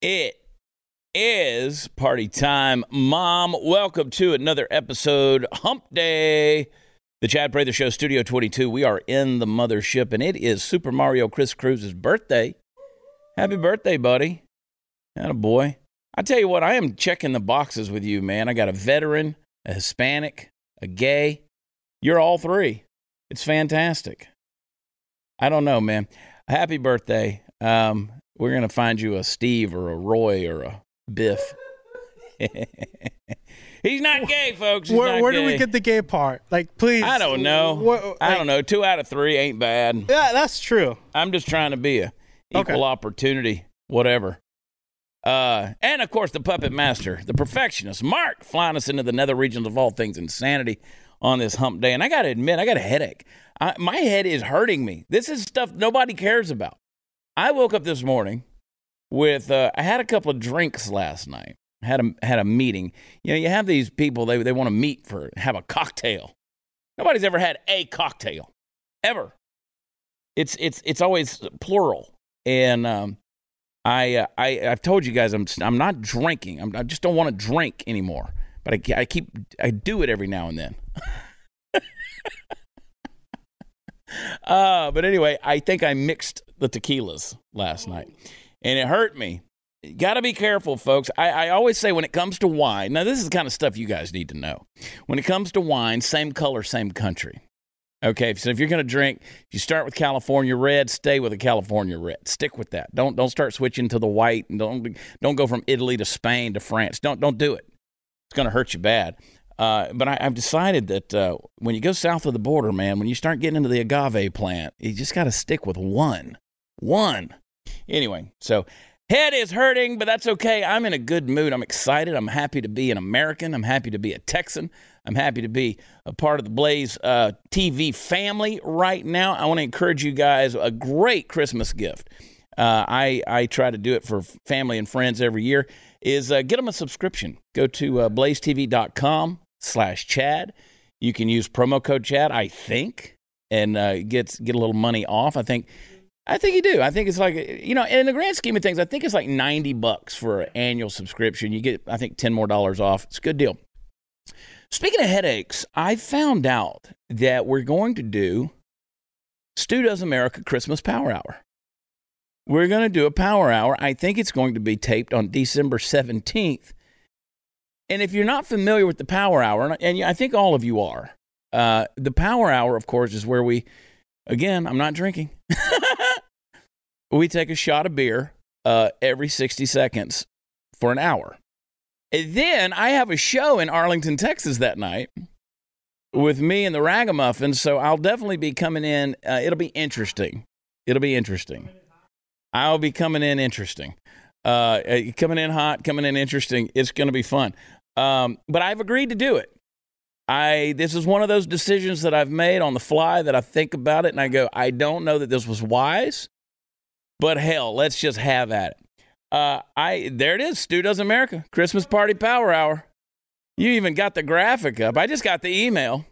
It is party time. Mom, welcome to another episode, Hump Day. The Chad Prather Show, Studio 22. We are in the mothership, and it is Super Mario Chris Cruz's birthday. Happy birthday, buddy. a boy. I tell you what, I am checking the boxes with you, man. I got a veteran, a Hispanic, a gay. You're all three. It's fantastic. I don't know, man. Happy birthday. Um, we're going to find you a Steve or a Roy or a Biff. He's not gay, folks. He's where, where gay. do we get the gay part? Like, please. I don't know. What, like, I don't know. Two out of three ain't bad. Yeah, that's true. I'm just trying to be a equal Okay. opportunity, whatever. Uh, and of course, the puppet master, the perfectionist, Mark, flying us into the nether regions of all things insanity on this hump day. And I got to admit, I got a headache. I, my head is hurting me. This is stuff nobody cares about. I woke up this morning with, uh, I had a couple of drinks last night. Had a had a meeting. You know, you have these people they they want to meet for have a cocktail. Nobody's ever had a cocktail, ever. It's it's it's always plural. And um, I uh, I I've told you guys I'm I'm not drinking. I'm, I just don't want to drink anymore. But I, I keep I do it every now and then. uh, but anyway, I think I mixed the tequilas last night, and it hurt me. Got to be careful, folks. I, I always say when it comes to wine, now this is the kind of stuff you guys need to know. When it comes to wine, same color, same country. Okay, so if you're going to drink, if you start with California red, stay with a California red. Stick with that. Don't don't start switching to the white, and don't don't go from Italy to Spain to France. Don't don't do it. It's going to hurt you bad. Uh, but I, I've decided that uh, when you go south of the border, man, when you start getting into the agave plant, you just got to stick with one, one. Anyway, so head is hurting, but that's okay. I'm in a good mood. I'm excited. I'm happy to be an American. I'm happy to be a Texan. I'm happy to be a part of the Blaze uh, TV family right now. I want to encourage you guys a great Christmas gift. Uh, I I try to do it for family and friends every year. Is uh, get them a subscription. Go to uh, blazetv.com slash Chad. You can use promo code Chad, I think, and uh, get get a little money off. I think. I think you do. I think it's like you know, in the grand scheme of things, I think it's like ninety bucks for an annual subscription. You get, I think, ten more dollars off. It's a good deal. Speaking of headaches, I found out that we're going to do Stu Does America Christmas Power Hour. We're going to do a power hour. I think it's going to be taped on December 17th. And if you're not familiar with the power hour, and I think all of you are, uh, the power hour, of course, is where we, again, I'm not drinking. we take a shot of beer uh, every 60 seconds for an hour. And then I have a show in Arlington, Texas that night with me and the Ragamuffins. So I'll definitely be coming in. Uh, it'll be interesting. It'll be interesting. I'll be coming in interesting. Uh, uh, coming in hot, coming in interesting. It's going to be fun. Um, but I've agreed to do it. I this is one of those decisions that I've made on the fly that I think about it and I go, I don't know that this was wise, but hell, let's just have at it. Uh, I there it is. Stu does America Christmas party power hour. You even got the graphic up. I just got the email.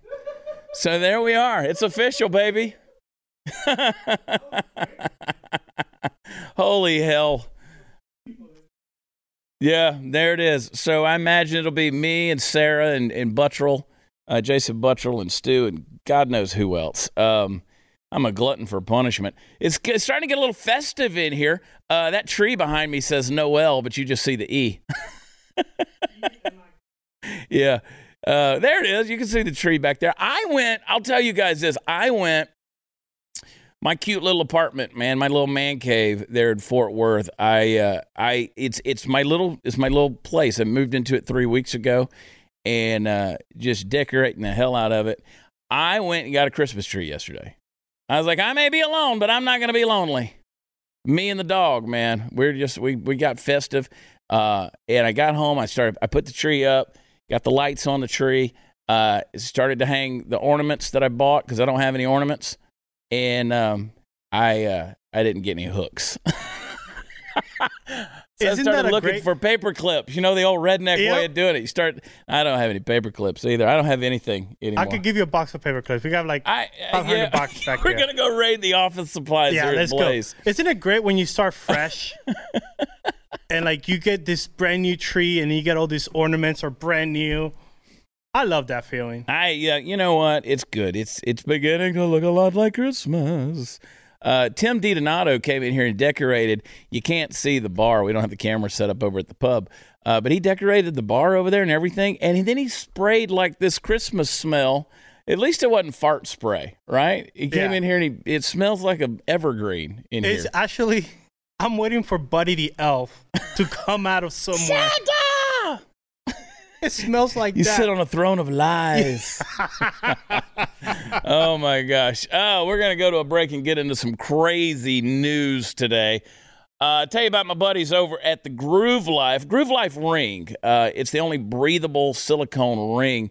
So there we are. It's official, baby. Holy hell. Yeah, there it is. So I imagine it'll be me and Sarah and, and Buttrill, uh, Jason Buttrill and Stu and God knows who else. Um, I'm a glutton for punishment. It's, it's starting to get a little festive in here. Uh, that tree behind me says Noel, but you just see the E. yeah. Uh, there it is. You can see the tree back there. I went, I'll tell you guys this. I went, my cute little apartment, man, my little man cave there in Fort Worth. I, uh, I, it's, it's my little, it's my little place. I moved into it three weeks ago and, uh, just decorating the hell out of it. I went and got a Christmas tree yesterday. I was like, I may be alone, but I'm not going to be lonely. Me and the dog, man. We're just, we, we got festive. Uh, and I got home. I started, I put the tree up, got the lights on the tree, uh, started to hang the ornaments that I bought because I don't have any ornaments. And um, I, uh, I didn't get any hooks. So I Isn't started that a looking great- for paper clips. You know the old redneck way of doing it. You start. I don't have any paper clips either. I don't have anything anymore. I could give you a box of paper clips. We got like I, uh, 500 yeah, bucks back We're here. gonna go raid the office supplies yeah, here let's Blaze. go. Isn't it great when you start fresh and like you get this brand new tree and you get all these ornaments are brand new? I love that feeling. I yeah, you know what? It's good. It's it's beginning to look a lot like Christmas. Uh, Tim DiDonato came in here and decorated. You can't see the bar. We don't have the camera set up over at the pub. Uh, but he decorated the bar over there and everything. And then he sprayed like this Christmas smell. At least it wasn't fart spray, right? He came Yeah. in here and he, it smells like a evergreen in It's here. actually I'm waiting for Buddy the Elf to come out of somewhere. It smells like You that. sit on a throne of lies. oh my gosh. Oh, we're going to go to a break and get into some crazy news today. Uh, tell you about my buddies over at the Groove Life. Groove Life ring. Uh, it's the only breathable silicone ring.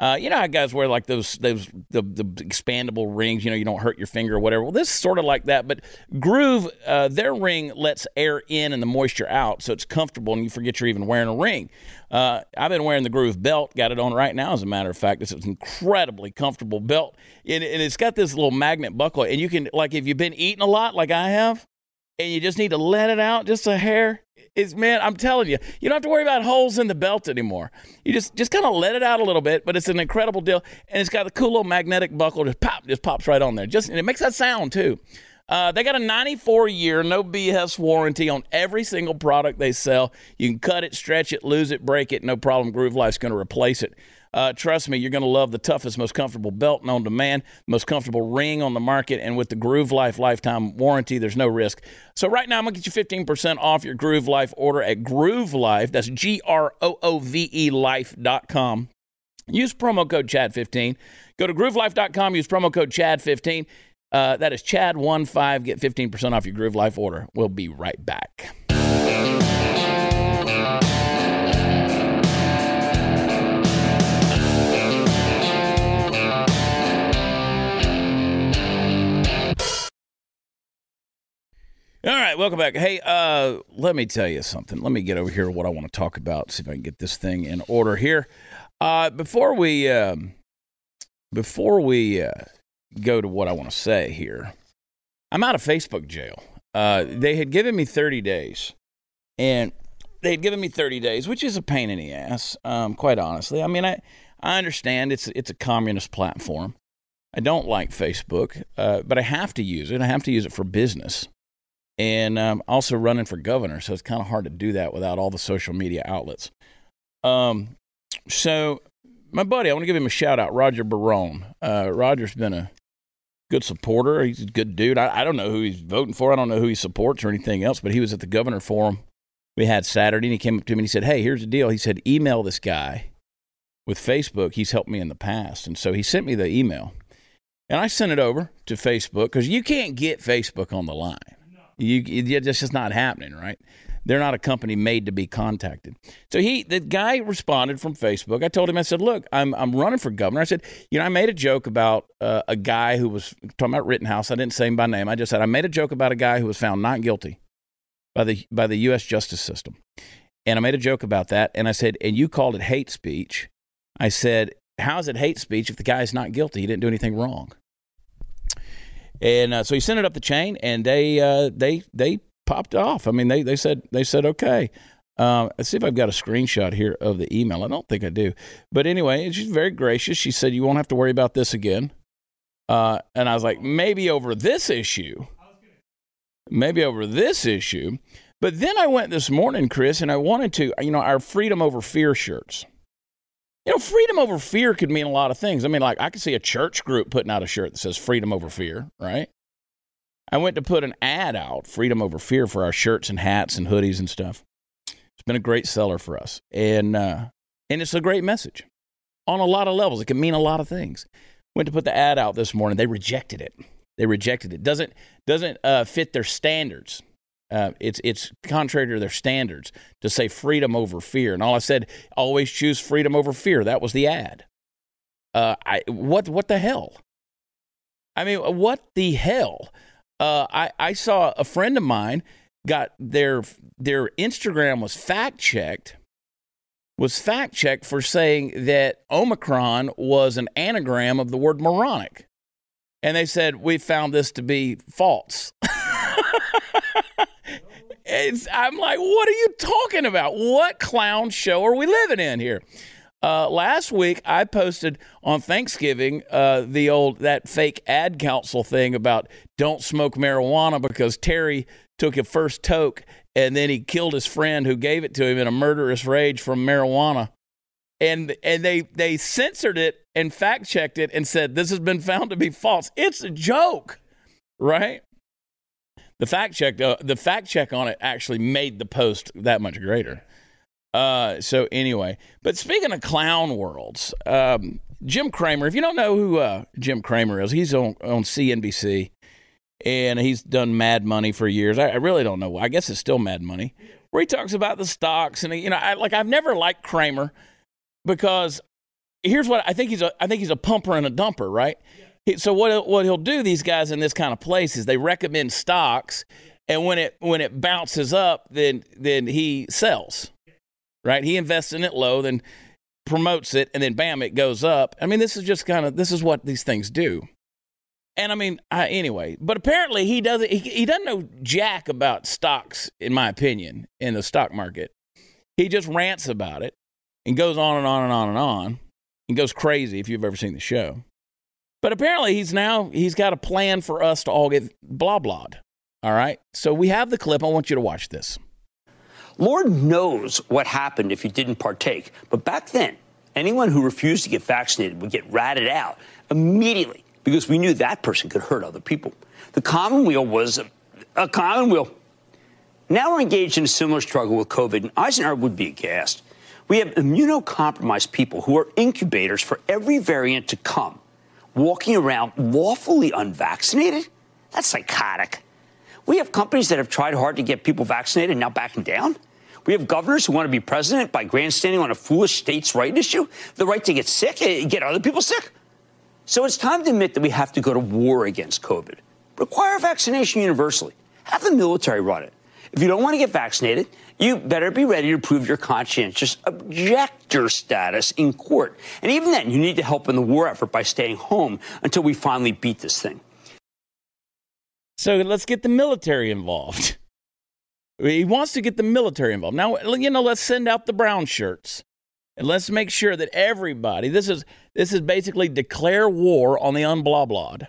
Uh, you know how guys wear like those those the, the expandable rings. You know you don't hurt your finger or whatever. Well, this is sort of like that, but Groove, uh, their ring lets air in and the moisture out, so it's comfortable, and you forget you're even wearing a ring. Uh, I've been wearing the Groove belt, got it on right now. As a matter of fact, it's an incredibly comfortable belt, and, and it's got this little magnet buckle, and you can like if you've been eating a lot, like I have, and you just need to let it out just a hair. Is man, I'm telling you, you don't have to worry about holes in the belt anymore. You just just kind of let it out a little bit, but it's an incredible deal, and it's got the cool little magnetic buckle. Just pop, just pops right on there. Just and it makes that sound too. Uh, they got a 94 year no BS warranty on every single product they sell. You can cut it, stretch it, lose it, break it, no problem. Groove Life's going to replace it. Uh, trust me, you're going to love the toughest, most comfortable belt known to man, most comfortable ring on the market, and with the Groove Life lifetime warranty, there's no risk. So right now, I'm going to get you 15% off your Groove Life order at Groove Life. That's G R O O V E Life.com. Use promo code CHAD15. Go to groovelife.com, use promo code CHAD15. Uh, that is Chad15. Get 15% off your Groove Life order. We'll be right back. All right, welcome back. Hey, uh, let me tell you something. Let me get over here what I want to talk about. See if I can get this thing in order here. Uh, before we um, before we uh, go to what I want to say here, I'm out of Facebook jail. Uh, they had given me 30 days, and they had given me 30 days, which is a pain in the ass. Um, quite honestly, I mean, I I understand it's it's a communist platform. I don't like Facebook, uh, but I have to use it. I have to use it for business and um, also running for governor. So it's kind of hard to do that without all the social media outlets. Um, so my buddy, I want to give him a shout out, Roger Barone. Uh, Roger's been a good supporter. He's a good dude. I, I don't know who he's voting for. I don't know who he supports or anything else, but he was at the governor forum we had Saturday, and he came up to me and he said, "Hey, here's the deal." He said, "Email this guy with Facebook. He's helped me in the past." And so he sent me the email, and I sent it over to Facebook because you can't get Facebook on the line. You, it's just not happening, right? They're not a company made to be contacted. So he, the guy responded from Facebook. I told him, I said, "Look, I'm I'm running for governor." I said, "You know, I made a joke about uh, a guy who was talking about Rittenhouse. I didn't say him by name. I just said I made a joke about a guy who was found not guilty by the by the U.S. justice system, and I made a joke about that. And I said, and you called it hate speech. I said, how is it hate speech if the guy's not guilty? He didn't do anything wrong." And uh, so he sent it up the chain, and they uh, they they popped off. I mean, they they said they said okay. Uh, let's see if I've got a screenshot here of the email. I don't think I do, but anyway, she's very gracious. She said you won't have to worry about this again. Uh, and I was like, maybe over this issue, maybe over this issue. But then I went this morning, Chris, and I wanted to, you know, our freedom over fear shirts. You know, freedom over fear could mean a lot of things. I mean, like I could see a church group putting out a shirt that says freedom over fear, right? I went to put an ad out, freedom over fear, for our shirts and hats and hoodies and stuff. It's been a great seller for us, and uh, and it's a great message on a lot of levels. It can mean a lot of things. Went to put the ad out this morning. They rejected it. They rejected it. Doesn't doesn't uh, fit their standards. Uh, it's it's contrary to their standards to say freedom over fear. And all I said, always choose freedom over fear. That was the ad. Uh, I what what the hell? I mean, what the hell? Uh, I I saw a friend of mine got their their Instagram was fact checked was fact checked for saying that Omicron was an anagram of the word moronic. And they said, We found this to be false. it's, I'm like, What are you talking about? What clown show are we living in here? Uh, last week, I posted on Thanksgiving uh, the old that fake ad council thing about don't smoke marijuana because Terry took a first toke and then he killed his friend who gave it to him in a murderous rage from marijuana. And and they they censored it and fact checked it and said this has been found to be false. It's a joke, right? The fact check uh, the fact check on it actually made the post that much greater. Uh, so anyway, but speaking of clown worlds, um, Jim Cramer. If you don't know who uh, Jim Cramer is, he's on on CNBC and he's done Mad Money for years. I, I, really don't know. I guess it's still Mad Money, where he talks about the stocks and you know, I, like I've never liked Cramer because here's what I think he's a I think he's a pumper and a dumper, right? So what what he'll do these guys in this kind of place is they recommend stocks, and when it when it bounces up, then then he sells, right? He invests in it low, then promotes it, and then bam, it goes up. I mean, this is just kind of this is what these things do. And I mean, I, anyway, but apparently he doesn't. He, he doesn't know jack about stocks, in my opinion, in the stock market. He just rants about it and goes on and on and on and on and goes crazy. If you've ever seen the show, but apparently he's now he's got a plan for us to all get blah blahed. All right, so we have the clip. I want you to watch this. Lord knows what happened if you didn't partake, but back then, anyone who refused to get vaccinated would get ratted out immediately because we knew that person could hurt other people. The commonweal was a, a commonweal. Now we're engaged in a similar struggle with COVID, and Eisenhower would be aghast. We have immunocompromised people who are incubators for every variant to come, walking around lawfully unvaccinated? That's psychotic. We have companies that have tried hard to get people vaccinated and now backing down. We have governors who want to be president by grandstanding on a foolish states' right issue, the right to get sick, eh, get other people sick. So it's time to admit that we have to go to war against COVID. Require vaccination universally. Have the military run it. If you don't want to get vaccinated, you better be ready to prove your conscientious objector status in court. And even then, you need to help in the war effort by staying home until we finally beat this thing. So let's get the military involved. He wants to get the military involved. Now, you know, let's send out the brown shirts. And let's make sure that everybody, this is, this is basically declare war on the unblablawed.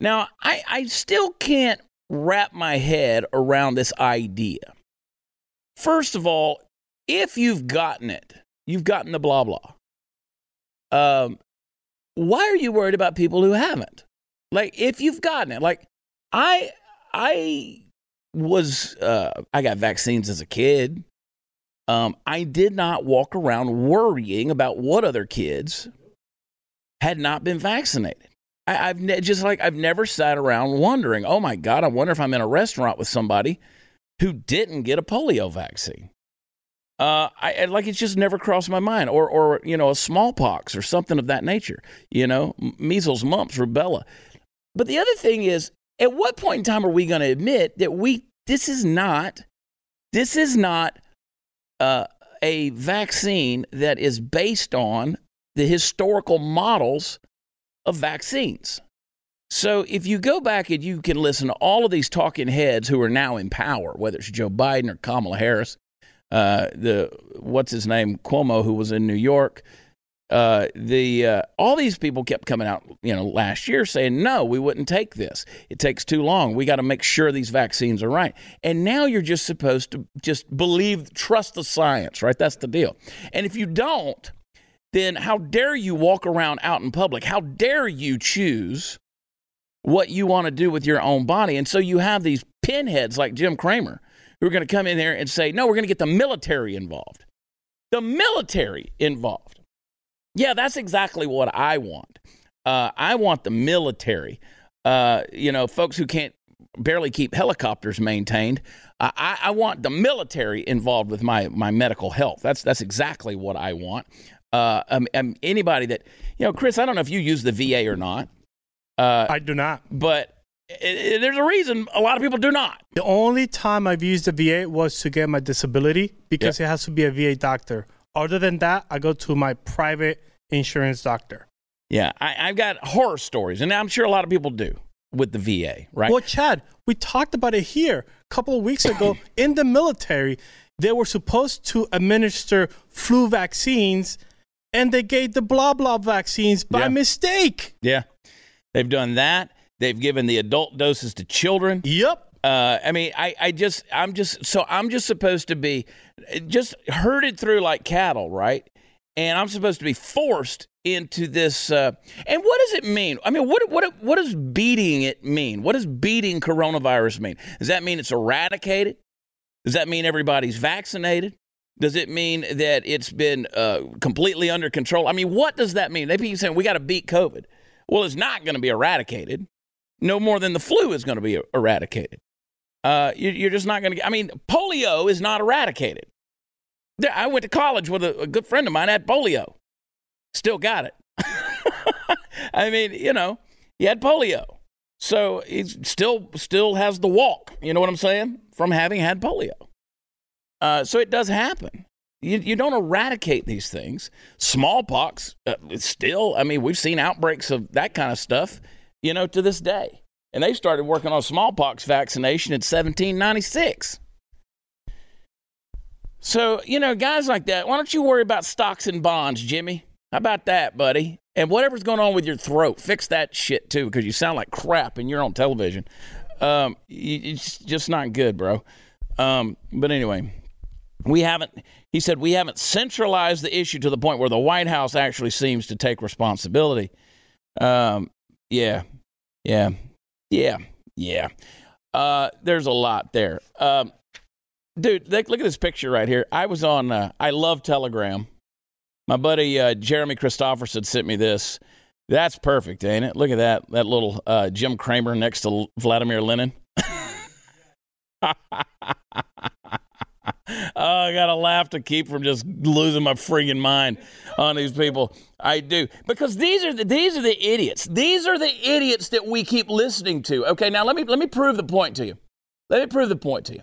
Now, I, I still can't wrap my head around this idea. First of all, if you've gotten it, you've gotten the blah blah. Um, why are you worried about people who haven't? Like, if you've gotten it, like I, I was, uh, I got vaccines as a kid. Um, I did not walk around worrying about what other kids had not been vaccinated. I, have ne- just like I've never sat around wondering, oh my God, I wonder if I'm in a restaurant with somebody who didn't get a polio vaccine. Uh, I like it's just never crossed my mind, or or you know, a smallpox or something of that nature. You know, measles, mumps, rubella. But the other thing is, at what point in time are we going to admit that we this is not this is not uh, a vaccine that is based on the historical models of vaccines. So if you go back and you can listen to all of these talking heads who are now in power, whether it's Joe Biden or Kamala Harris, uh, the what's his name Cuomo who was in New York, uh, the uh, all these people kept coming out, you know, last year saying no, we wouldn't take this. It takes too long. We got to make sure these vaccines are right. And now you're just supposed to just believe, trust the science, right? That's the deal. And if you don't, then how dare you walk around out in public? How dare you choose what you want to do with your own body? And so you have these pinheads like Jim Cramer who are going to come in there and say, no, we're going to get the military involved. The military involved. Yeah, that's exactly what I want. Uh, I want the military. Uh, you know, folks who can't barely keep helicopters maintained. Uh, I, I, want the military involved with my my medical health. That's that's exactly what I want. Uh, um, um, anybody that you know, Chris, I don't know if you use the VA or not. Uh, I do not. But I- I- there's a reason a lot of people do not. The only time I've used the VA was to get my disability because it has to be a VA doctor. Other than that, I go to my private insurance doctor. Yeah, I, I've got horror stories, and I'm sure a lot of people do with the VA, right? Well, Chad, we talked about it here a couple of weeks ago. in the military, they were supposed to administer flu vaccines, and they gave the blah blah vaccines by Yeah. mistake. Yeah, they've done that. They've given the adult doses to children. Yep. Uh, I mean, I, I just, I'm just, so I'm just supposed to be just herded through like cattle, right? And I'm supposed to be forced into this. Uh, and what does it mean? I mean, what, what, what does beating it mean? What does beating coronavirus mean? Does that mean it's eradicated? Does that mean everybody's vaccinated? Does it mean that it's been uh, completely under control? I mean, what does that mean? They keep saying we got to beat COVID. Well, it's not going to be eradicated, no more than the flu is going to be eradicated. Uh, you, you're just not going to. I mean, polio is not eradicated. I went to college with a, a good friend of mine had polio. Still got it. I mean, you know, he had polio, so he still still has the walk. You know what I'm saying? From having had polio. Uh, so it does happen. You, you don't eradicate these things. Smallpox, uh, still, I mean, we've seen outbreaks of that kind of stuff, you know, to this day. And they started working on smallpox vaccination in 1796. So, you know, guys like that, why don't you worry about stocks and bonds, Jimmy? How about that, buddy? And whatever's going on with your throat, fix that shit too, because you sound like crap and you're on television. Um, it's just not good, bro. Um, but anyway, we haven't, he said, we haven't centralized the issue to the point where the White House actually seems to take responsibility. Um, yeah, yeah, yeah, yeah. Uh, there's a lot there. Um, dude, look, at this picture right here. I was on, uh, I love Telegram. My buddy uh, Jeremy Christopherson sent me this. That's perfect, ain't it? Look at that, that little uh, Jim Cramer next to Vladimir Lenin. I gotta laugh to keep from just losing my friggin' mind on these people. I do because these are the, these are the idiots. These are the idiots that we keep listening to. Okay, now let me let me prove the point to you. Let me prove the point to you.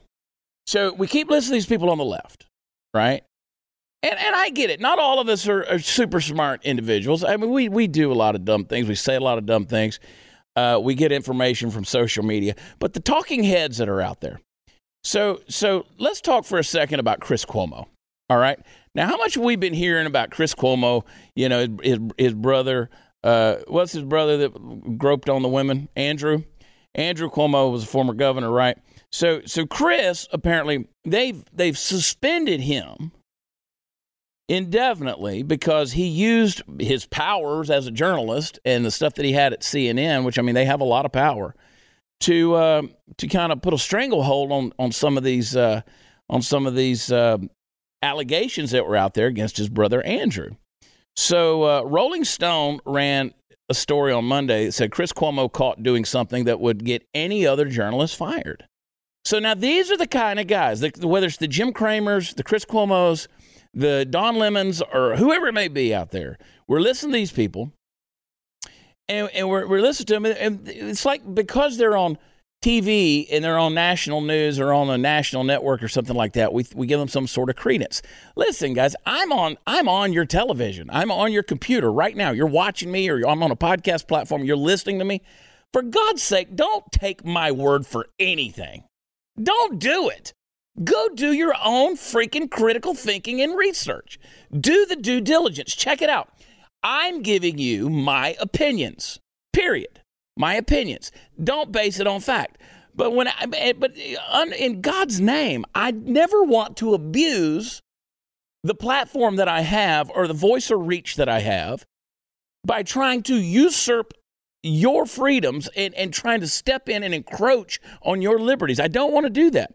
So we keep listening to these people on the left, right? And and I get it. Not all of us are, are super smart individuals. I mean, we we do a lot of dumb things. We say a lot of dumb things. Uh, we get information from social media, but the talking heads that are out there. So, so let's talk for a second about Chris Cuomo. All right. Now, how much have we been hearing about Chris Cuomo? You know, his his, brother. Uh, what's his brother that groped on the women? Andrew. Andrew Cuomo was a former governor, right? So, so Chris apparently they've they've suspended him indefinitely because he used his powers as a journalist and the stuff that he had at CNN, which I mean they have a lot of power to uh, to kind of put a stranglehold on on some of these uh, on some of these uh, allegations that were out there against his brother Andrew. So uh, Rolling Stone ran a story on Monday that said Chris Cuomo caught doing something that would get any other journalist fired. So now these are the kind of guys, that, whether it's the Jim Cramers, the Chris Cuomos, the Don Lemons, or whoever it may be out there, we're listening to these people and, and we're, we're listening to them, and it's like because they're on TV and they're on national news or on a national network or something like that, we, we give them some sort of credence. Listen, guys, I'm on I'm on your television. I'm on your computer right now. You're watching me, or I'm on a podcast platform. You're listening to me. For God's sake, don't take my word for anything. Don't do it. Go do your own freaking critical thinking and research. Do the due diligence. Check it out. I'm giving you my opinions. Period. My opinions. Don't base it on fact. But when I, but in God's name, I never want to abuse the platform that I have or the voice or reach that I have by trying to usurp your freedoms and, and trying to step in and encroach on your liberties. I don't want to do that.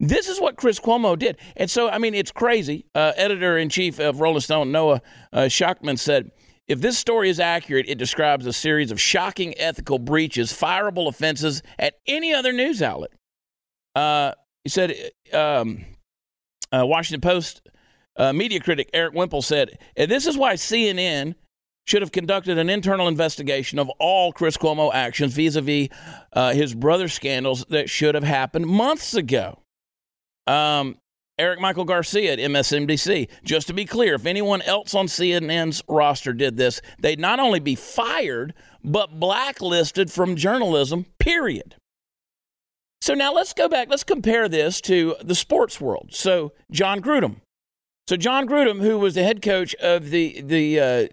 This is what Chris Cuomo did. And so, I mean, it's crazy. Uh, Editor in chief of Rolling Stone, Noah uh, Shachtman, said if this story is accurate, it describes a series of shocking ethical breaches, fireable offenses at any other news outlet. Uh, he said, um, uh, Washington Post uh, media critic Erik Wemple said, and this is why CNN should have conducted an internal investigation of all Chris Cuomo actions vis a vis his brother scandals that should have happened months ago. Um, Eric Michael Garcia at MSNBC. Just to be clear, if anyone else on CNN's roster did this, they'd not only be fired, but blacklisted from journalism, period. So now let's go back. Let's compare this to the sports world. So, Jon Gruden. So Jon Gruden, who was the head coach of the the, uh,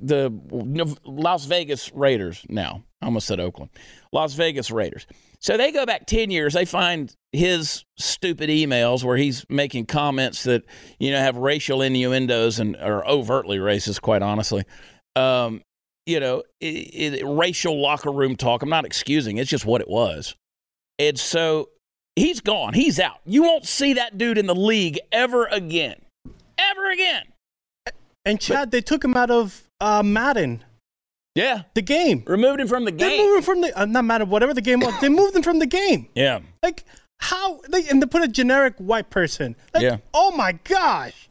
the the Las Vegas Raiders, now I almost said Oakland, Las Vegas Raiders. So they go back 10 years. They find his stupid emails where he's making comments that, you know, have racial innuendos and are overtly racist, quite honestly. Um, you know, it, it, racial locker room talk. I'm not excusing. It's just what it was. And so he's gone. He's out. You won't see that dude in the league ever again. Ever again. And Chad, but, they took him out of uh, Madden. Yeah, the game removed him from the game. They moved him from the uh, not matter whatever the game was. they moved him from the game. Yeah, like how they and they put a generic white person. Like, yeah. Oh my gosh.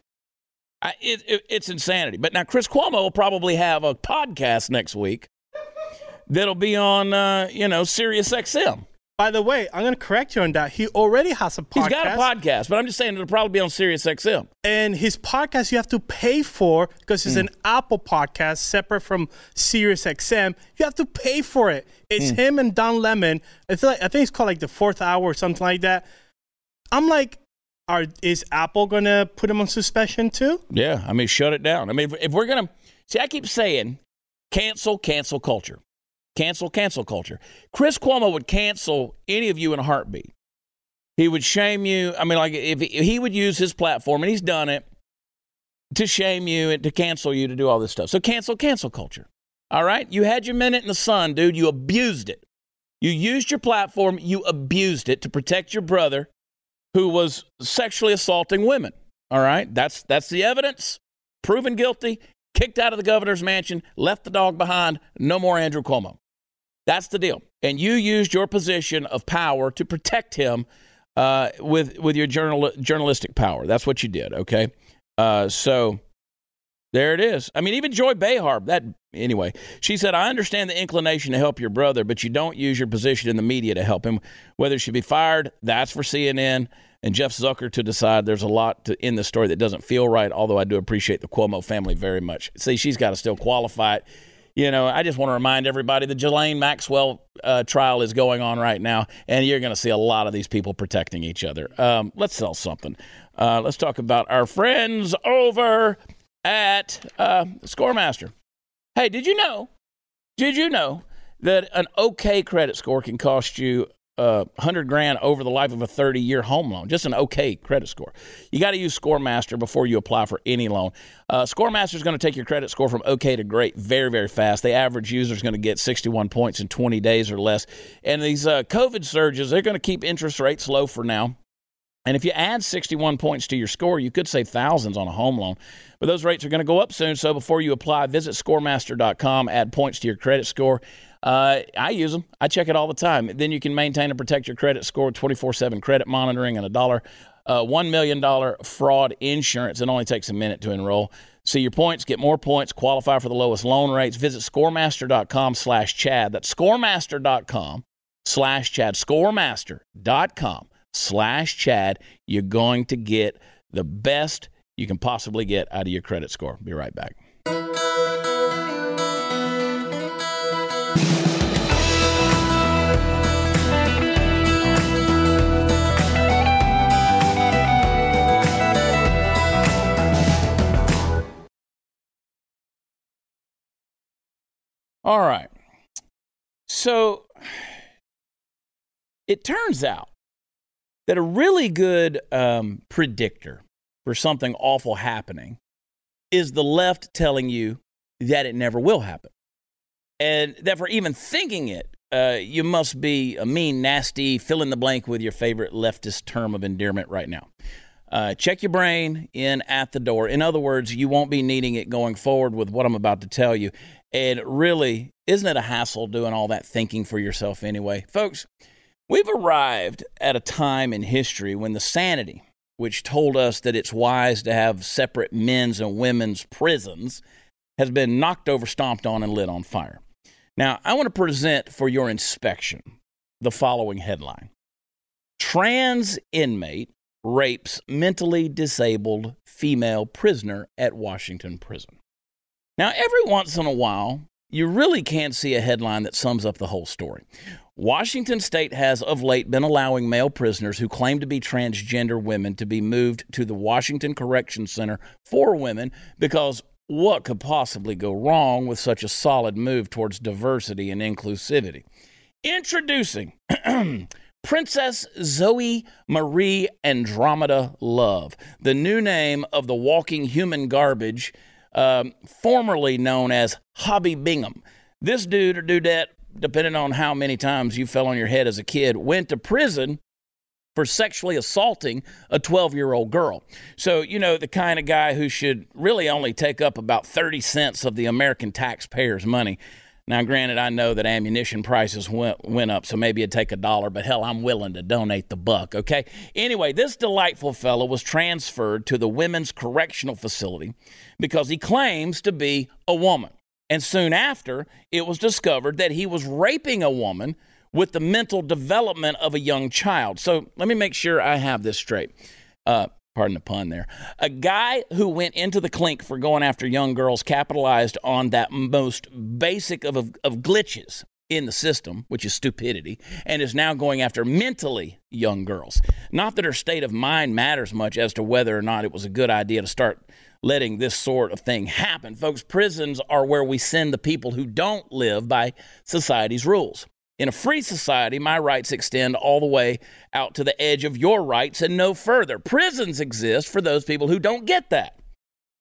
I, it, it, it's insanity. But now Chris Cuomo will probably have a podcast next week that'll be on, uh, you know, Sirius XM. By the way, I'm going to correct you on that. He already has a podcast. He's got a podcast, but I'm just saying it'll probably be on Sirius XM. And his podcast you have to pay for because it's mm. an Apple podcast separate from Sirius XM. You have to pay for it. It's mm. him and Don Lemon. It's like, I think it's called like the fourth hour or something like that. I'm like, are is Apple going to put him on suspension too? Yeah, I mean, shut it down. I mean, if, if we're going to see, I keep saying cancel, cancel culture. Cancel, cancel culture. Chris Cuomo would cancel any of you in a heartbeat. He would shame you. I mean, like if he would use his platform, and he's done it, to shame you and to cancel you to do all this stuff. So cancel, cancel culture. All right? You had your minute in the sun, dude. You abused it. You used your platform, you abused it to protect your brother who was sexually assaulting women. All right? That's that's the evidence. Proven guilty, kicked out of the governor's mansion, left the dog behind. No more Andrew Cuomo. That's the deal. And you used your position of power to protect him uh, with with your journal, journalistic power. That's what you did. Okay. Uh, so there it is. I mean, even Joy Behar, that anyway, she said, I understand the inclination to help your brother, but you don't use your position in the media to help him. Whether he should be fired, that's for CNN and Jeff Zucker to decide. There's a lot to, in the story that doesn't feel right, although I do appreciate the Cuomo family very much. See, she's got to still qualify it you know, I just want to remind everybody the Ghislaine Maxwell uh, trial is going on right now, and you're going to see a lot of these people protecting each other. Um, let's sell something. Uh, let's talk about our friends over at uh, Scoremaster. Hey, did you know? Did you know that an okay credit score can cost you uh, 100 grand over the life of a 30 year home loan. Just an okay credit score. You got to use ScoreMaster before you apply for any loan. Uh, ScoreMaster is going to take your credit score from okay to great very, very fast. The average user is going to get 61 points in 20 days or less. And these uh, COVID surges, they're going to keep interest rates low for now. And if you add 61 points to your score, you could save thousands on a home loan. But those rates are going to go up soon. So before you apply, visit scoremaster.com, add points to your credit score. Uh, I use them. I check it all the time. Then you can maintain and protect your credit score 24 7 credit monitoring and a dollar, uh, $1 million fraud insurance. It only takes a minute to enroll. See your points, get more points, qualify for the lowest loan rates. Visit scoremaster.com slash Chad. That's scoremaster.com slash Chad. Scoremaster.com slash Chad. You're going to get the best you can possibly get out of your credit score. Be right back. All right. So it turns out that a really good um, predictor for something awful happening is the left telling you that it never will happen. And that for even thinking it, uh, you must be a mean, nasty, fill in the blank with your favorite leftist term of endearment right now. Uh, check your brain in at the door. In other words, you won't be needing it going forward with what I'm about to tell you. And really, isn't it a hassle doing all that thinking for yourself anyway? Folks, we've arrived at a time in history when the sanity, which told us that it's wise to have separate men's and women's prisons, has been knocked over, stomped on, and lit on fire. Now, I want to present for your inspection the following headline Trans inmate rapes mentally disabled female prisoner at Washington prison. Now, every once in a while, you really can't see a headline that sums up the whole story. Washington state has of late been allowing male prisoners who claim to be transgender women to be moved to the Washington Correction Center for women because what could possibly go wrong with such a solid move towards diversity and inclusivity? Introducing Princess Zoe Marie Andromeda Love, the new name of the walking human garbage, um, formerly known as Hobby Bingham. This dude or dudette, depending on how many times you fell on your head as a kid, went to prison for sexually assaulting a 12 year old girl. So, you know, the kind of guy who should really only take up about 30 cents of the American taxpayers' money. Now, granted, I know that ammunition prices went, went up, so maybe it'd take a dollar, but hell, I'm willing to donate the buck, okay? Anyway, this delightful fellow was transferred to the Women's Correctional Facility because he claims to be a woman. And soon after, it was discovered that he was raping a woman with the mental development of a young child. So let me make sure I have this straight. Uh, pardon the pun there. A guy who went into the clink for going after young girls capitalized on that most basic of, of, of glitches in the system, which is stupidity, and is now going after mentally young girls. Not that her state of mind matters much as to whether or not it was a good idea to start letting this sort of thing happen. Folks, prisons are where we send the people who don't live by society's rules. In a free society, my rights extend all the way out to the edge of your rights and no further. Prisons exist for those people who don't get that.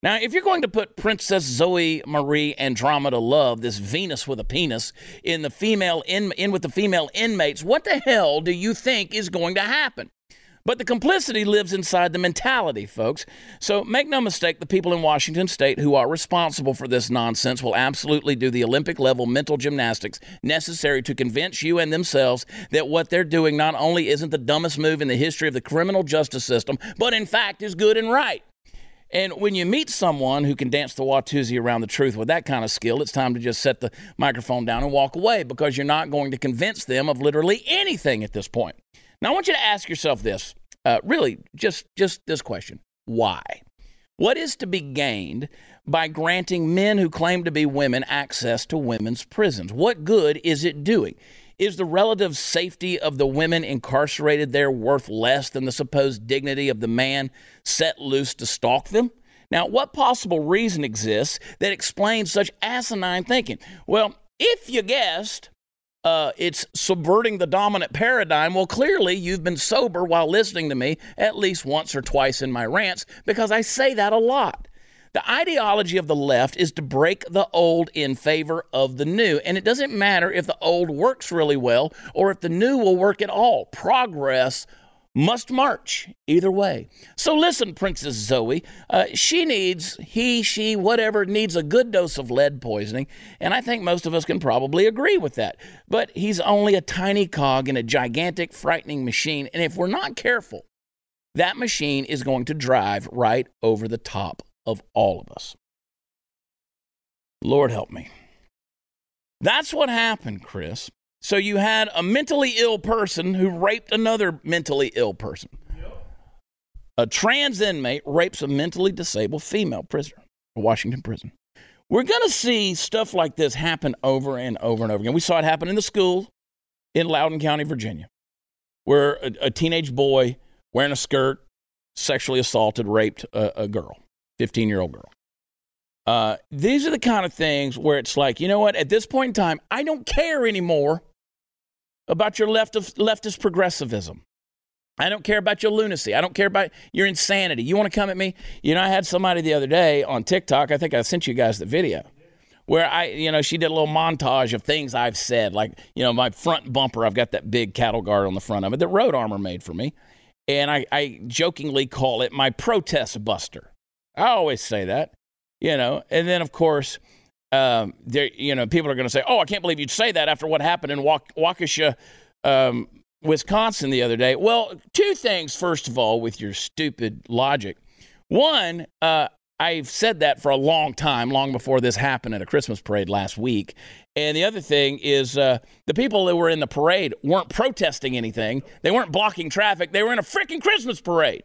Now, if you're going to put Princess Zoe Marie Andromeda Love, this Venus with a penis, in the female in, in with the female inmates, what the hell do you think is going to happen? But the complicity lives inside the mentality, folks. So make no mistake, the people in Washington state who are responsible for this nonsense will absolutely do the Olympic level mental gymnastics necessary to convince you and themselves that what they're doing not only isn't the dumbest move in the history of the criminal justice system, but in fact is good and right. And when you meet someone who can dance the Watusi around the truth with that kind of skill, it's time to just set the microphone down and walk away because you're not going to convince them of literally anything at this point. Now, I want you to ask yourself this uh, really, just, just this question why? What is to be gained by granting men who claim to be women access to women's prisons? What good is it doing? Is the relative safety of the women incarcerated there worth less than the supposed dignity of the man set loose to stalk them? Now, what possible reason exists that explains such asinine thinking? Well, if you guessed, uh, it's subverting the dominant paradigm. Well, clearly you've been sober while listening to me at least once or twice in my rants because I say that a lot. The ideology of the left is to break the old in favor of the new. And it doesn't matter if the old works really well or if the new will work at all. Progress must march either way. So listen, Princess Zoe, uh, she needs, he, she, whatever, needs a good dose of lead poisoning. And I think most of us can probably agree with that. But he's only a tiny cog in a gigantic, frightening machine. And if we're not careful, that machine is going to drive right over the top of all of us. Lord help me. That's what happened, Chris. So you had a mentally ill person who raped another mentally ill person. A trans inmate rapes a mentally disabled female prisoner, a Washington prison. We're going to see stuff like this happen over and over and over again. We saw it happen in the school in Loudoun County, Virginia, where a, a teenage boy wearing a skirt sexually assaulted, raped a, a girl, 15 year old girl. Uh, these are the kind of things where it's like, you know what? At this point in time, I don't care anymore about your left of, leftist progressivism. I don't care about your lunacy. I don't care about your insanity. You want to come at me? You know, I had somebody the other day on TikTok. I think I sent you guys the video where I, you know, she did a little montage of things I've said. Like, you know, my front bumper, I've got that big cattle guard on the front of it that Road Armor made for me. And I, I jokingly call it my protest buster. I always say that, you know. And then, of course, um, there, you know, people are going to say, "Oh, I can't believe you'd say that after what happened in Waukesha, um, Wisconsin the other day." Well, two things. First of all, with your stupid logic, one, uh, I've said that for a long time, long before this happened at a Christmas parade last week. And the other thing is, uh, the people that were in the parade weren't protesting anything. They weren't blocking traffic. They were in a freaking Christmas parade.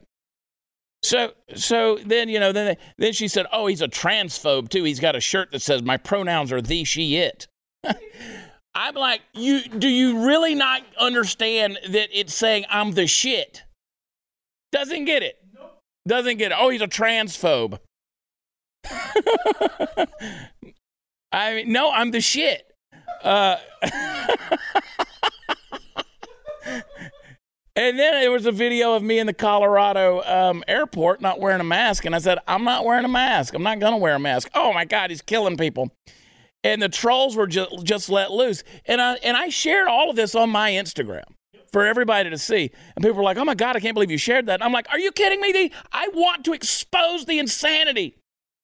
So, so then you know, then then she said, "Oh, he's a transphobe too. He's got a shirt that says my pronouns are thee, she, it." I'm like, you do you really not understand that it's saying I'm the shit? Doesn't get it. Doesn't get it. Oh, he's a transphobe. I mean, no, I'm the shit. Uh, and then there was a video of me in the Colorado um, airport not wearing a mask, and I said, "I'm not wearing a mask. I'm not gonna wear a mask." Oh my God, he's killing people. And the trolls were just just let loose, and I and I shared all of this on my Instagram for everybody to see. And people were like, "Oh my God, I can't believe you shared that." And I'm like, "Are you kidding me? I want to expose the insanity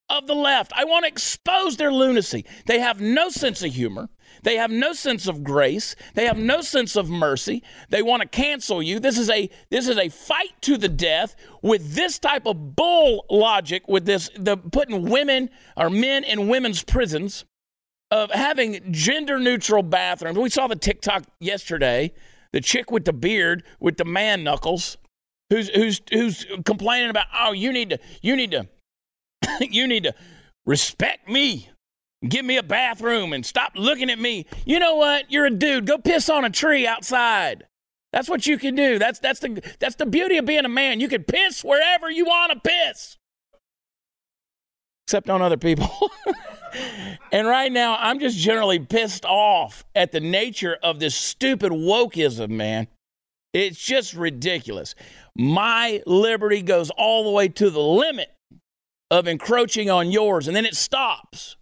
of the left. I want to expose their lunacy. They have no sense of humor. They have no sense of grace. They have no sense of mercy. They want to cancel you. This is a this is a fight to the death with this type of bull logic with this the putting women or men in women's prisons of having gender neutral bathrooms. We saw the TikTok yesterday, the chick with the beard with the man knuckles who's who's who's complaining about, "Oh, you need to you need to you need to respect me. Give me a bathroom and stop looking at me. You know what? You're a dude. Go piss on a tree outside. That's what you can do. That's that's the that's the beauty of being a man. You can piss wherever you want to piss. Except on other people. and right now I'm just generally pissed off at the nature of this stupid wokeism, man. It's just ridiculous. My liberty goes all the way to the limit of encroaching on yours and then it stops.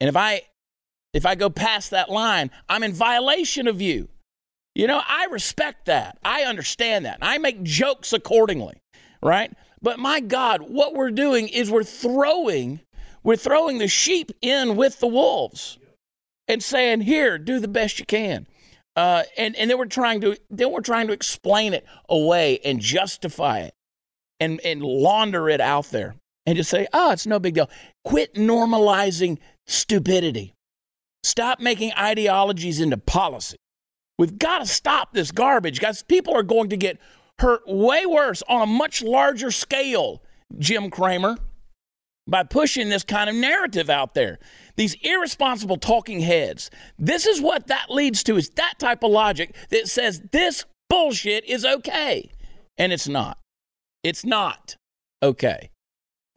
And if I if I go past that line, I'm in violation of you. You know, I respect that. I understand that. I make jokes accordingly, right? But my God, what we're doing is we're throwing we're throwing the sheep in with the wolves and saying, "Here, do the best you can." Uh, and and then we're trying to then we're trying to explain it away and justify it and and launder it out there and just say, oh, it's no big deal. Quit normalizing stupidity. Stop making ideologies into policy. We've got to stop this garbage, guys. People are going to get hurt way worse on a much larger scale, Jim Cramer, by pushing this kind of narrative out there. These irresponsible talking heads. This is what that leads to is that type of logic that says this bullshit is okay. And it's not. It's not okay.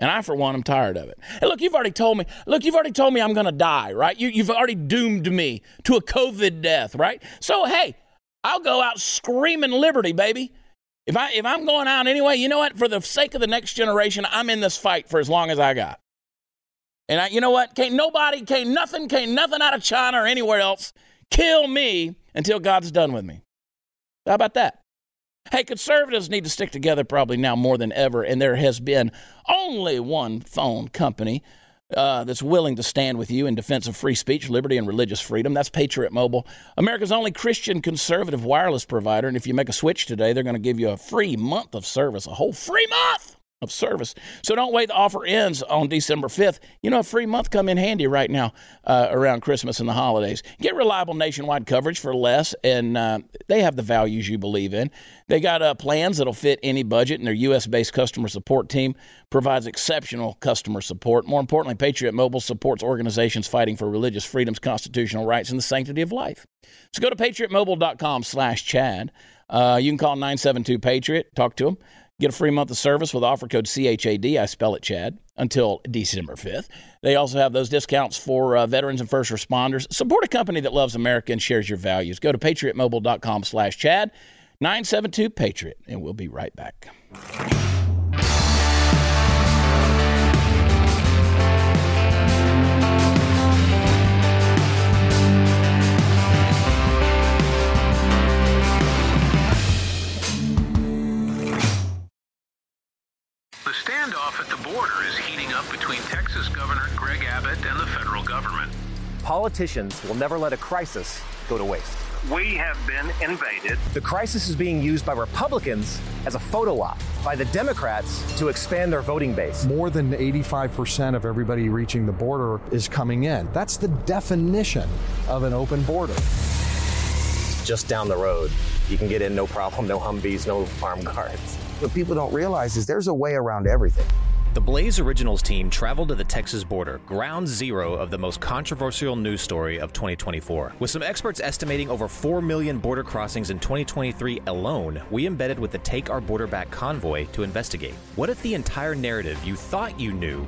And I, for one, am tired of it. Hey, look, you've already told me, look, you've already told me I'm going to die, right? You, you've already doomed me to a COVID death, right? So, hey, I'll go out screaming liberty, baby. If, I, if I'm going out anyway, you know what? For the sake of the next generation, I'm in this fight for as long as I got. And I, you know what? Can't nobody, can't nothing, can't nothing out of China or anywhere else kill me until God's done with me. How about that? Hey, conservatives need to stick together probably now more than ever, and there has been only one phone company uh, that's willing to stand with you in defense of free speech, liberty, and religious freedom. That's Patriot Mobile, America's only Christian conservative wireless provider. And if you make a switch today, they're going to give you a free month of service, a whole free month of service. So don't wait. The offer ends on December 5th. You know, a free month come in handy right now uh, around Christmas and the holidays. Get reliable nationwide coverage for less, and uh, they have the values you believe in. They got uh, plans that'll fit any budget, and their U.S.-based customer support team provides exceptional customer support. More importantly, Patriot Mobile supports organizations fighting for religious freedoms, constitutional rights, and the sanctity of life. So go to patriotmobile.com slash Chad. Uh, you can call 972-PATRIOT, talk to them. Get a free month of service with offer code CHAD. I spell it Chad until December 5th. They also have those discounts for uh, veterans and first responders. Support a company that loves America and shares your values. Go to patriotmobile.com slash Chad, 972 Patriot, and we'll be right back. The standoff at the border is heating up between Texas Governor Greg Abbott and the federal government. Politicians will never let a crisis go to waste. we have been invaded. The crisis is being used by Republicans as a photo op, by the Democrats to expand their voting base. More than 85% of everybody reaching the border is coming in. That's the definition of an open border. Just down the road, you can get in no problem, no Humvees, no armed guards. What people don't realize is there's a way around everything. The Blaze Originals team traveled to the Texas border, ground zero of the most controversial news story of 2024. With some experts estimating over 4 million border crossings in 2023 alone, we embedded with the Take Our Border Back convoy to investigate. What if the entire narrative you thought you knew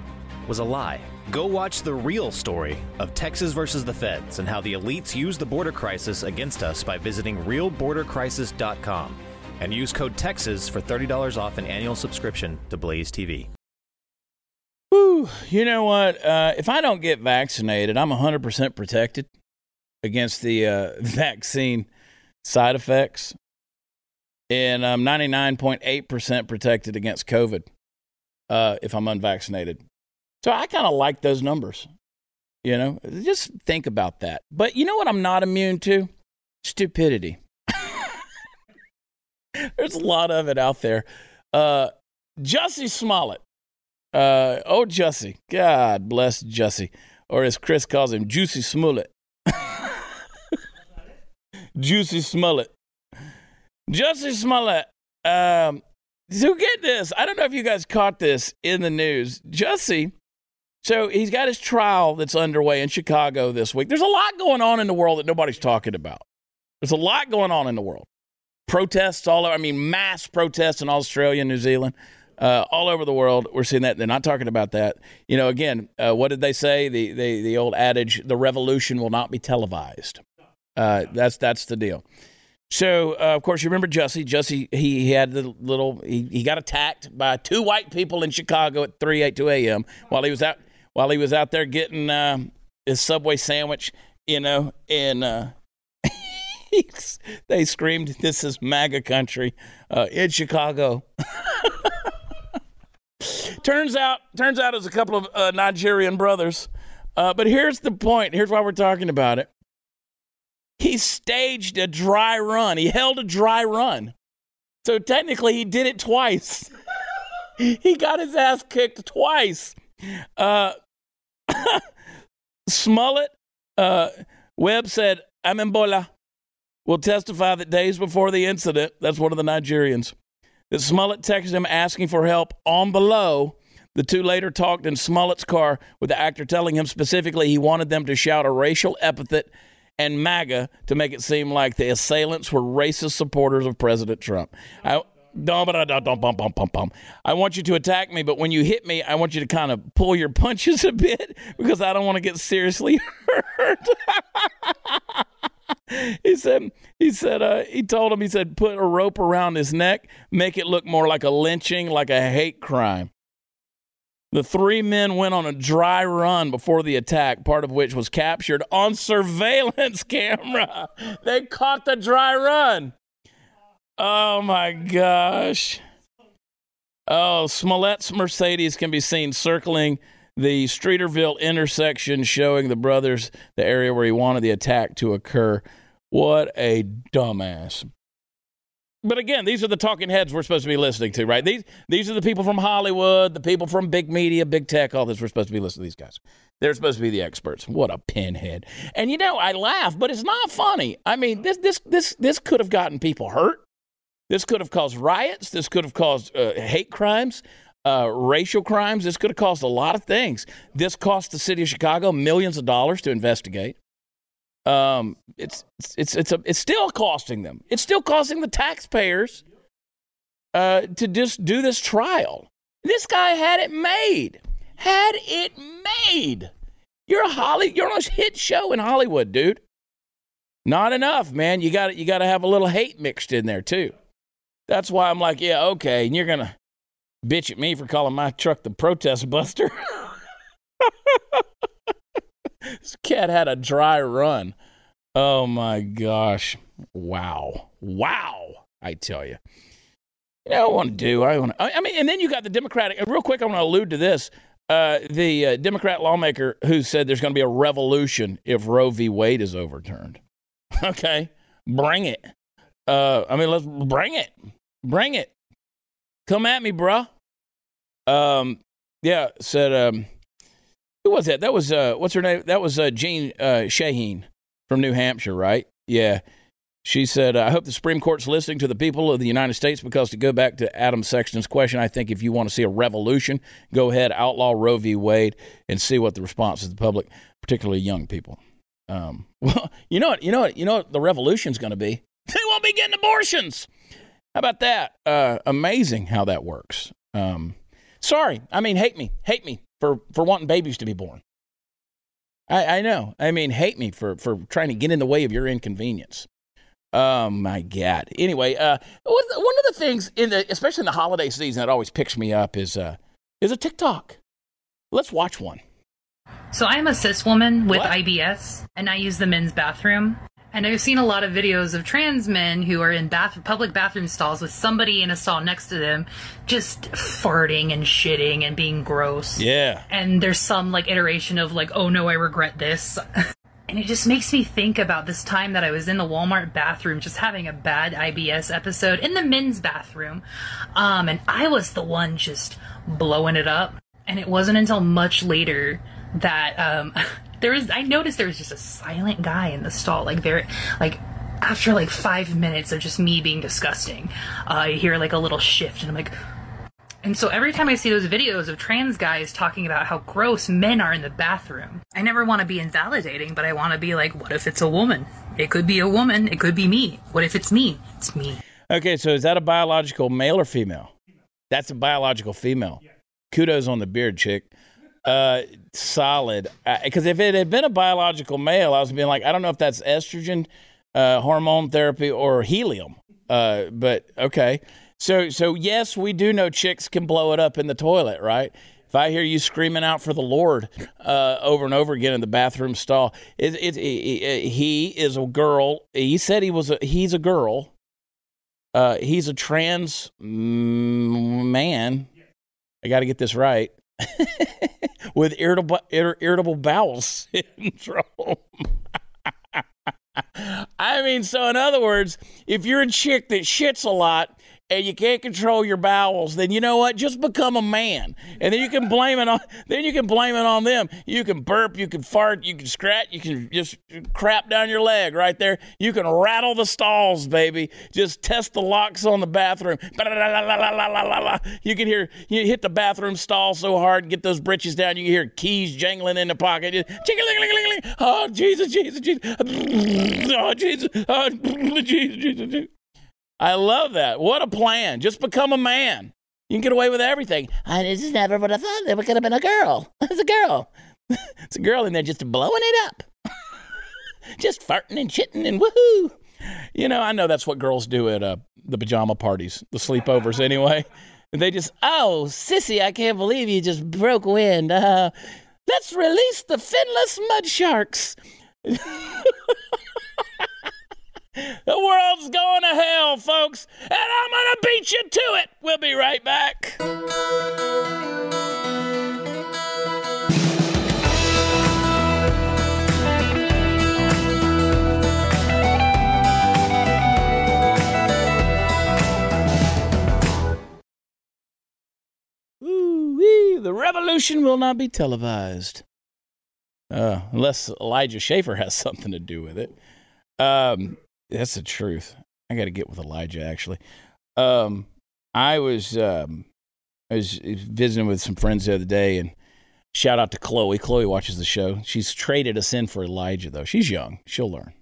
was a lie? Go watch the real story of Texas versus the feds and how the elites use the border crisis against us by visiting realbordercrisis.com and use code TEXAS for $30 off an annual subscription to Blaze TV. Whew, you know what? Uh, if I don't get vaccinated, I'm 100% protected against the uh, vaccine side effects. And I'm 99.8% protected against COVID uh, if I'm unvaccinated. So I kind of like those numbers. You know, just think about that. But you know what I'm not immune to? Stupidity. There's a lot of it out there. Uh, Jussie Smollett uh, oh, Jussie. God bless Jussie. Or as Chris calls him, Juicy Smollett. Juicy Smollett. Jussie Smollett. Um, so get this. I don't know if you guys caught this in the news. Jussie, so he's got his trial that's underway in Chicago this week. There's a lot going on in the world that nobody's talking about. There's a lot going on in the world. Protests all over, I mean, mass protests in Australia New Zealand uh, all over the world. We're seeing that. They're not talking about that. You know, again, uh, what did they say? The, the the old adage: "The revolution will not be televised." Uh, that's that's the deal. So, uh, of course, you remember Jussie. Jussie, he, he had the little. He, he got attacked by two white people in Chicago at three eight two a.m. while he was out while he was out there getting uh, his Subway sandwich. You know, and uh, they screamed, "This is MAGA country in Chicago." turns out, turns out, it's a couple of uh, Nigerian brothers. Uh, but here's the point. Here's why we're talking about it. He staged a dry run. He held a dry run. So technically, he did it twice. he got his ass kicked twice. Uh, Smollett, uh, Webb said, Abimbola will testify that days before the incident, that's one of the Nigerians, that Smollett texted him asking for help on below. The two later talked in Smollett's car with the actor telling him specifically he wanted them to shout a racial epithet and MAGA to make it seem like the assailants were racist supporters of President Trump. I, I want you to attack me, but when you hit me, I want you to kind of pull your punches a bit because I don't want to get seriously hurt. he said he said uh, he told him he said put a rope around his neck, make it look more like a lynching, like a hate crime. The three men went on a dry run before the attack, part of which was captured on surveillance camera. They caught the dry run. Oh my gosh. Oh, Smollett's Mercedes can be seen circling the Streeterville intersection, showing the brothers the area where he wanted the attack to occur. What a dumbass. But again, these are the talking heads we're supposed to be listening to, right? These these are the people from Hollywood, the people from big media, big tech, all this. We're supposed to be listening to these guys. They're supposed to be the experts. What a pinhead. And you know, I laugh, but it's not funny. I mean, this this this this could have gotten people hurt. This could have caused riots. This could have caused uh, hate crimes, uh, racial crimes. This could have caused a lot of things. This cost the city of Chicago millions of dollars to investigate. Um, it's it's it's a, it's still costing them. It's still costing the taxpayers uh, to just do this trial. This guy had it made. Had it made. You're a Holly. You're on a hit show in Hollywood, dude. Not enough, man. You got you got to have a little hate mixed in there too. That's why I'm like, yeah, okay. And you're gonna bitch at me for calling my truck the protest buster. this cat had a dry run. Oh my gosh. Wow. Wow. I tell you. You know, I want to do. I want to. I mean, and then you got the Democratic. Real quick, I want to allude to this. Uh, the uh, Democrat lawmaker who said there's going to be a revolution if Roe v. Wade is overturned. Okay. bring it. Uh, I mean, let's bring it, bring it. Come at me, bruh. Um, yeah, said um, who was that? That was uh, what's her name? That was uh, Jeanne uh, Shaheen from New Hampshire, right? Yeah. She said, I hope the Supreme Court's listening to the people of the United States because to go back to Adam Sexton's question, I think if you want to see a revolution, go ahead, outlaw Roe v. Wade, and see what the response of the public, particularly young people. Um, well, you know what? You know what? You know what the revolution's going to be? They won't be getting abortions. How about that? Uh, amazing how that works. Um, sorry, I mean, hate me, hate me for for wanting babies to be born. I, I know. I mean, hate me for for trying to get in the way of your inconvenience. Oh my God. Anyway, uh, one of the things in the, especially in the holiday season, that always picks me up is uh, is a TikTok. Let's watch one. So I am a cis woman with What? IBS, and I use the men's bathroom. And I've seen a lot of videos of trans men who are in bath- public bathroom stalls with somebody in a stall next to them, just farting and shitting and being gross. Yeah. And there's some like iteration of like, oh no, I regret this. And it just makes me think about this time that I was in the Walmart bathroom just having a bad IBS episode in the men's bathroom. Um, and I was the one just blowing it up. And it wasn't until much later that um, there was, I noticed there was just a silent guy in the stall. Like, there, like, after like five minutes of just me being disgusting, uh, I hear like a little shift, and I'm like, and so every time I see those videos of trans guys talking about how gross men are in the bathroom, I never want to be invalidating, but I want to be like, what if it's a woman? It could be a woman. It could be me. What if it's me? It's me. Okay, so is that a biological male or female? That's a biological female. Kudos on the beard, chick. Uh, solid. Because if it had been a biological male, I was being like, I don't know if that's estrogen, uh, hormone therapy, or helium. Uh, but okay. So, so yes, we do know chicks can blow it up in the toilet, right? If I hear you screaming out for the Lord uh, over and over again in the bathroom stall, it, it, it, he is a girl. He said he was a, he's a girl. Uh, he's a trans mm, man. I got to get this right. With irritable ir- irritable bowel syndrome. I mean, so in other words, if you're a chick that shits a lot and you can't control your bowels, then you know what? Just become a man, and then you can blame it on. Then you can blame it on them. You can burp, you can fart, you can scratch, you can just crap down your leg right there. You can rattle the stalls, baby. Just test the locks on the bathroom. You can hear you hit the bathroom stall so hard, get those britches down. You can hear keys jangling in the pocket. Oh Jesus, Jesus, Jesus. Oh Jesus, oh Jesus, Jesus. I love that. What a plan. Just become a man. You can get away with everything. I is never would have thought. that It could have been a girl. It's a girl. it's a girl in there just blowing it up. just farting and chitting and woohoo. You know, I know that's what girls do at uh, the pajama parties, the sleepovers anyway. And they just, oh, sissy, I can't believe you just broke wind. Uh, let's release the finless mud sharks. The world's going to hell, folks, and I'm going to beat you to it. We'll be right back. Ooh-wee, the revolution will not be televised. Uh, unless Elijah Schaffer has something to do with it. Um, that's the truth. I got to get with Elijah actually. Um, I was um, I was visiting with some friends the other day, and shout out to Chloe. Chloe watches the show. She's traded us in for Elijah though. She's young. She'll learn.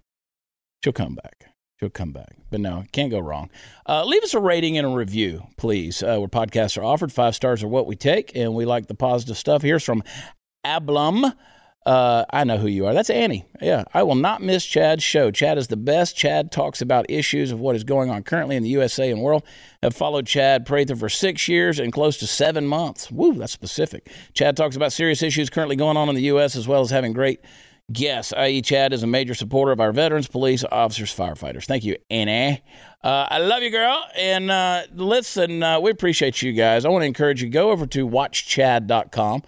She'll come back. She'll come back. But no, can't go wrong. Uh, leave us a rating and a review, please. Uh, where podcasts are offered, five stars are what we take, and we like the positive stuff. Here's from Ablum. Uh, I know who you are. That's Annie. Yeah, I will not miss Chad's show. Chad is the best. Chad talks about issues of what is going on currently in the USA and world. Have followed Chad Prather for six years and close to seven months. Woo, that's specific. Chad talks about serious issues currently going on in the U.S. as well as having great guests. I.e., Chad is a major supporter of our veterans, police, officers, firefighters. Thank you, Annie. Uh, I love you, girl. And uh, listen, uh, we appreciate you guys. I want to encourage you go over to watchchad.com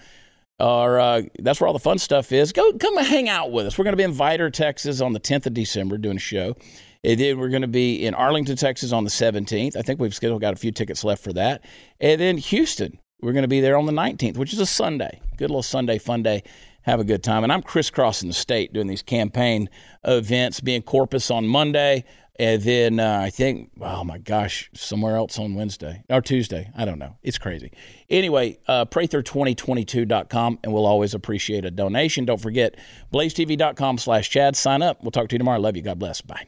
or uh, that's where all the fun stuff is. Go come hang out with us. We're going to be in Vidor, Texas on the 10th of December doing a show. And then we're going to be in Arlington, Texas on the 17th. I think we've still got a few tickets left for that. And then Houston, we're going to be there on the 19th, which is a Sunday. Good little Sunday fun day. Have a good time. And I'm crisscrossing the state doing these campaign events, being Corpus on Monday. And then uh, I think, oh my gosh, somewhere else on Wednesday or Tuesday. I don't know. It's crazy. Anyway, uh, prather2022.com, and we'll always appreciate a donation. Don't forget, blazetv.com slash Chad. Sign up. We'll talk to you tomorrow. Love you. God bless. Bye.